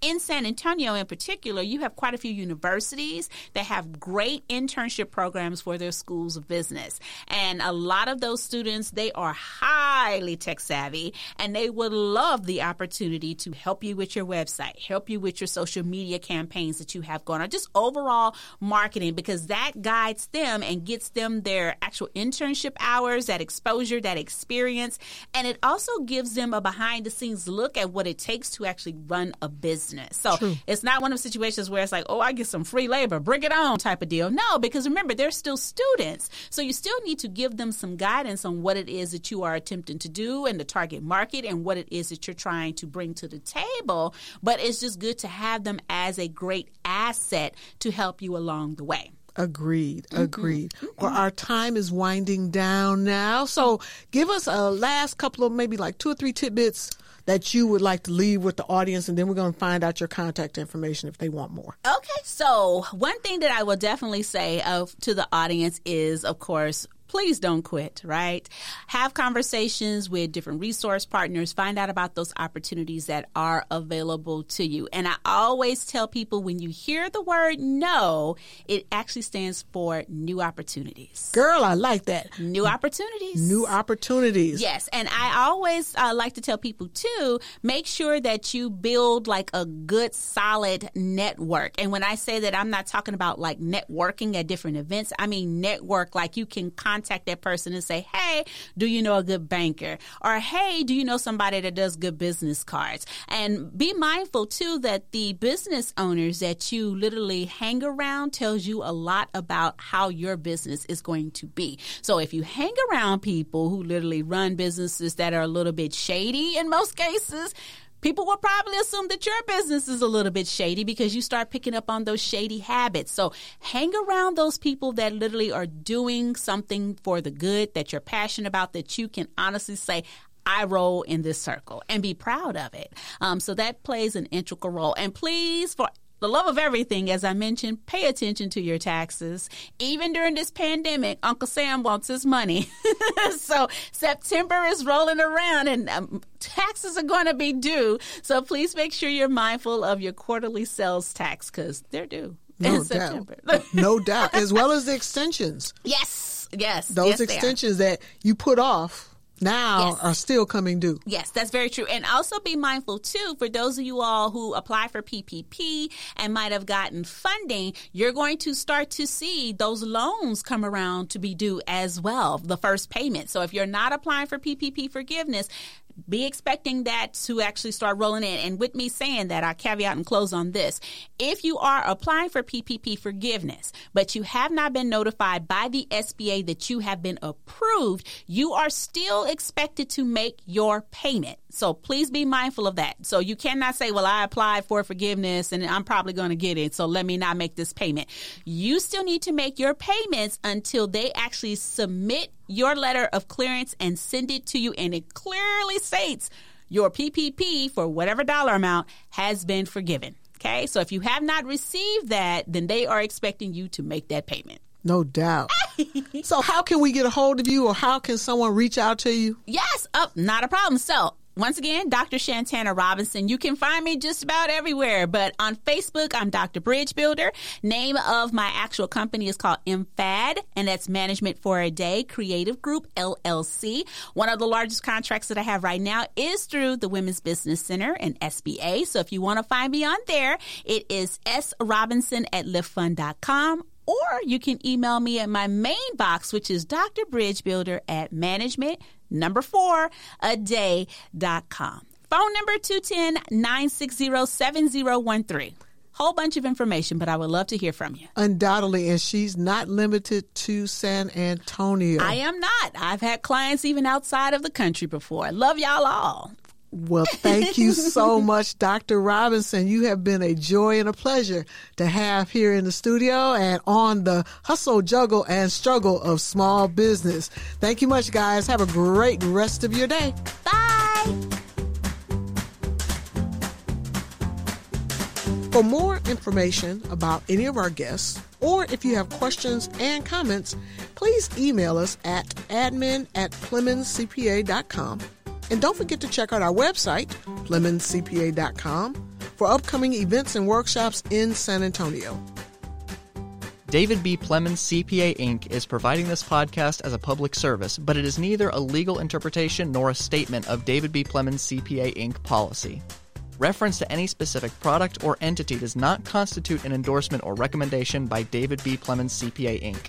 in San Antonio in particular, you have quite a few universities that have great internship programs for their schools of business. And a lot of those students, they are highly tech savvy and they would love the opportunity to help you with your website, help you with your social media campaigns that you have going on, just overall marketing, because that guides them and gets them their actual internship hours, that exposure, that experience. And it also gives them a behind the scenes look at what it takes to actually run a business business. So True. it's not one of the situations where it's like, oh, I get some free labor, bring it on type of deal. No, because remember, they're still students. So you still need to give them some guidance on what it is that you are attempting to do and the target market and what it is that you're trying to bring to the table. But it's just good to have them as a great asset to help you along the way. Agreed. Agreed. Mm-hmm. Well, our time is winding down now. So give us a last couple of maybe like two or three tidbits that you would like to leave with the audience, and then we're going to find out your contact information if they want more. Okay, so one thing that I will definitely say of to the audience is, of course, please don't quit, right? Have conversations with different resource partners, find out about those opportunities that are available to you. And I always tell people when you hear the word no, it actually stands for new opportunities. Girl, I like that. New opportunities. New opportunities. Yes. And I always uh, like to tell people too, make sure that you build like a good, solid network. And when I say that, I'm not talking about like networking at different events. I mean, network like you can contact contact that person and say, hey, do you know a good banker? Or hey, do you know somebody that does good business cards? And be mindful too that the business owners that you literally hang around tells you a lot about how your business is going to be. So if you hang around people who literally run businesses that are a little bit shady in most cases, people will probably assume that your business is a little bit shady because you start picking up on those shady habits. So hang around those people that literally are doing something for the good that you're passionate about that you can honestly say, I roll in this circle and be proud of it. Um, so that plays an integral role. And please, for the love of everything, as I mentioned, pay attention to your taxes. Even during this pandemic, Uncle Sam wants his money. so September is rolling around and um, taxes are going to be due. So please make sure you're mindful of your quarterly sales tax because they're due. No doubt. no doubt. As well as the extensions. Yes. Yes. Those yes, extensions that you put off now yes. are still coming due. Yes, that's very true. And also be mindful too for those of you all who apply for PPP and might have gotten funding, you're going to start to see those loans come around to be due as well, the first payment. So if you're not applying for PPP forgiveness, be expecting that to actually start rolling in. And with me saying that, I caveat and close on this. If you are applying for PPP forgiveness, but you have not been notified by the SBA that you have been approved, you are still expected to make your payment. So please be mindful of that. So you cannot say, well, I applied for forgiveness and I'm probably going to get it. So let me not make this payment. You still need to make your payments until they actually submit your letter of clearance and send it to you. And it clearly states your PPP for whatever dollar amount has been forgiven. Okay. So if you have not received that, then they are expecting you to make that payment. No doubt. so how can we get a hold of you or how can someone reach out to you? Yes. Oh, not a problem. So once again, Dr. Shantana Robinson. You can find me just about everywhere, but on Facebook, I'm Dr. Bridge Builder. Name of my actual company is called MFAD, and that's Management for a Day Creative Group LLC. One of the largest contracts that I have right now is through the Women's Business Center and SBA. So if you want to find me on there, it is srobinson at liftfund.com or you can email me at my main box, which is Dr. Bridge Builder at management number four, a day.com. Phone number 210-960-7013. Whole bunch of information, but I would love to hear from you. Undoubtedly, and she's not limited to San Antonio. I am not. I've had clients even outside of the country before. Love y'all all. Well, thank you so much, Dr. Robinson. You have been a joy and a pleasure to have here in the studio and on the hustle, juggle, and struggle of small business. Thank you much, guys. Have a great rest of your day. Bye. For more information about any of our guests, or if you have questions and comments, please email us at admin at PlemonsCPA.com and don't forget to check out our website, PlemonsCPA.com, for upcoming events and workshops in San Antonio. David B. Plemons CPA Inc. is providing this podcast as a public service, but it is neither a legal interpretation nor a statement of David B. Plemons CPA Inc. policy. Reference to any specific product or entity does not constitute an endorsement or recommendation by David B. Plemons CPA Inc.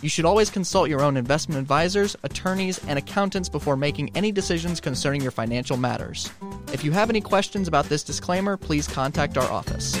You should always consult your own investment advisors, attorneys, and accountants before making any decisions concerning your financial matters. If you have any questions about this disclaimer, please contact our office.